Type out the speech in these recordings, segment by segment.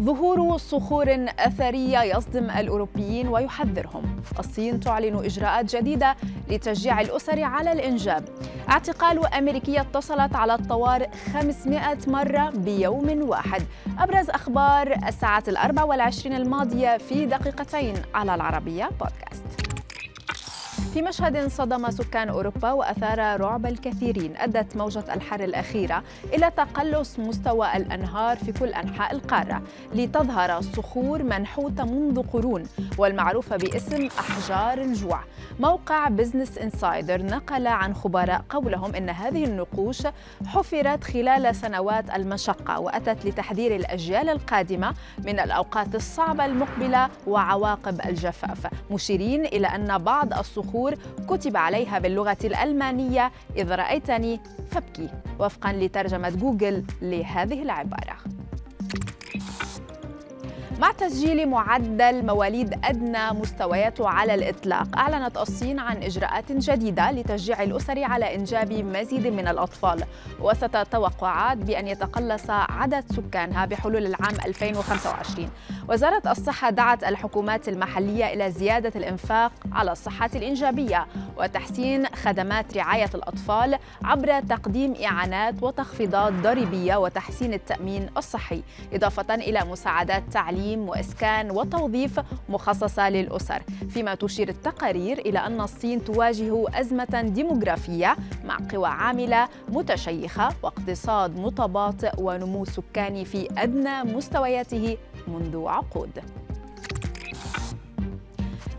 ظهور صخور أثرية يصدم الأوروبيين ويحذرهم. الصين تعلن إجراءات جديدة لتشجيع الأسر على الإنجاب. اعتقال أمريكية اتصلت على الطوارئ 500 مرة بيوم واحد. أبرز أخبار الساعة الأربع والعشرين الماضية في دقيقتين على العربية بودكاست. في مشهد صدم سكان أوروبا وأثار رعب الكثيرين أدت موجة الحر الأخيرة إلى تقلص مستوى الأنهار في كل أنحاء القارة لتظهر صخور منحوتة منذ قرون والمعروفة باسم أحجار الجوع. موقع Business Insider نقل عن خبراء قولهم إن هذه النقوش حفرت خلال سنوات المشقة وأتت لتحذير الأجيال القادمة من الأوقات الصعبة المقبلة وعواقب الجفاف. مشيرين إلى أن بعض الصخور كتب عليها باللغة الألمانية إذا رأيتني فابكي وفقا لترجمة جوجل لهذه العبارة. مع تسجيل معدل مواليد أدنى مستوياته على الإطلاق. أعلنت الصين عن إجراءات جديدة لتشجيع الأسر على إنجاب مزيد من الأطفال. وسط توقعات بأن يتقلص عدد سكانها بحلول العام 2025 وزارة الصحة دعت الحكومات المحلية إلى زيادة الإنفاق على الصحة الإنجابية وتحسين خدمات رعاية الأطفال عبر تقديم إعانات وتخفيضات ضريبية وتحسين التأمين الصحي. إضافة إلى مساعدات تعليم تعليم وإسكان وتوظيف مخصصة للأسر فيما تشير التقارير إلى أن الصين تواجه أزمة ديموغرافية مع قوى عاملة متشيخة واقتصاد متباطئ ونمو سكاني في أدنى مستوياته منذ عقود.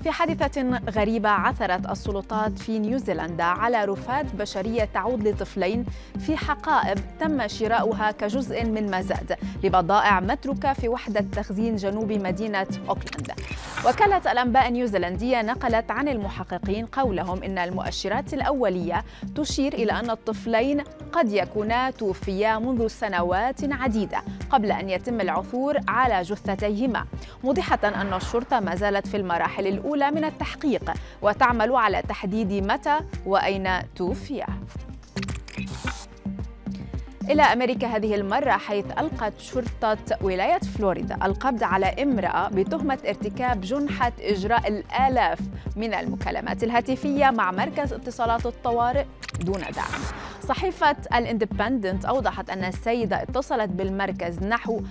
في حادثة غريبة عثرت السلطات في نيوزيلندا على رفات بشرية تعود لطفلين في حقائب تم شراؤها كجزء من مزاد لبضائع متروكة في وحدة تخزين جنوب مدينة أوكلاند. وكالة الأنباء النيوزيلندية نقلت عن المحققين قولهم إن المؤشرات الأولية تشير إلى أن الطفلين قد يكونا توفيا منذ سنوات عديدة قبل أن يتم العثور على جثتيهما موضحة أن الشرطة ما زالت في المراحل الأولى من التحقيق وتعمل على تحديد متى وأين توفيا. إلى أمريكا هذه المرة حيث ألقت شرطة ولاية فلوريدا القبض على امرأة بتهمة ارتكاب جنحة إجراء الآلاف من المكالمات الهاتفية مع مركز اتصالات الطوارئ دون دعم. صحيفة الإندبندنت أوضحت أن السيدة اتصلت بالمركز نحو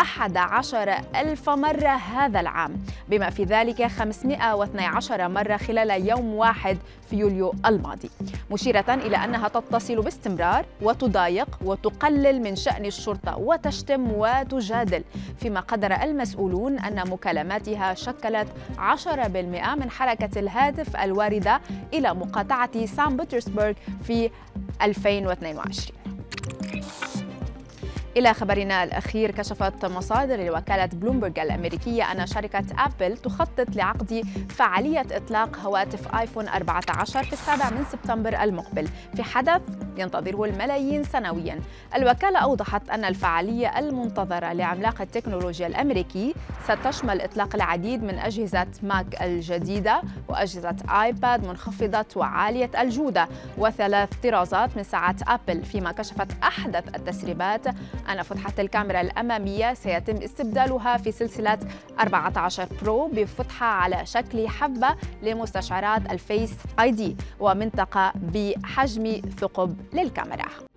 أحد عشر ألف مرة هذا العام بما في ذلك 512 مرة خلال يوم واحد في يوليو الماضي مشيرة إلى أنها تتصل باستمرار وتضايق وتقلل من شأن الشرطة وتشتم وتجادل فيما قدر المسؤولون أن مكالماتها شكلت 10% من حركة الهاتف الواردة إلى مقاطعة سان بطرسبرغ في 2022 إلى خبرنا الأخير كشفت مصادر لوكالة بلومبرج الأمريكية أن شركة أبل تخطط لعقد فعالية إطلاق هواتف آيفون 14 في السابع من سبتمبر المقبل. في حدث ينتظره الملايين سنويا. الوكالة أوضحت أن الفعالية المنتظرة لعملاق التكنولوجيا الأمريكي ستشمل إطلاق العديد من أجهزة ماك الجديدة وأجهزة آيباد منخفضة وعالية الجودة وثلاث طرازات من ساعات أبل. فيما كشفت أحدث التسريبات أن فتحة الكاميرا الأمامية سيتم استبدالها في سلسلة 14 Pro بفتحة على شكل حبة لمستشعرات ال Face ID ومنطقة بحجم ثقب للكاميرا.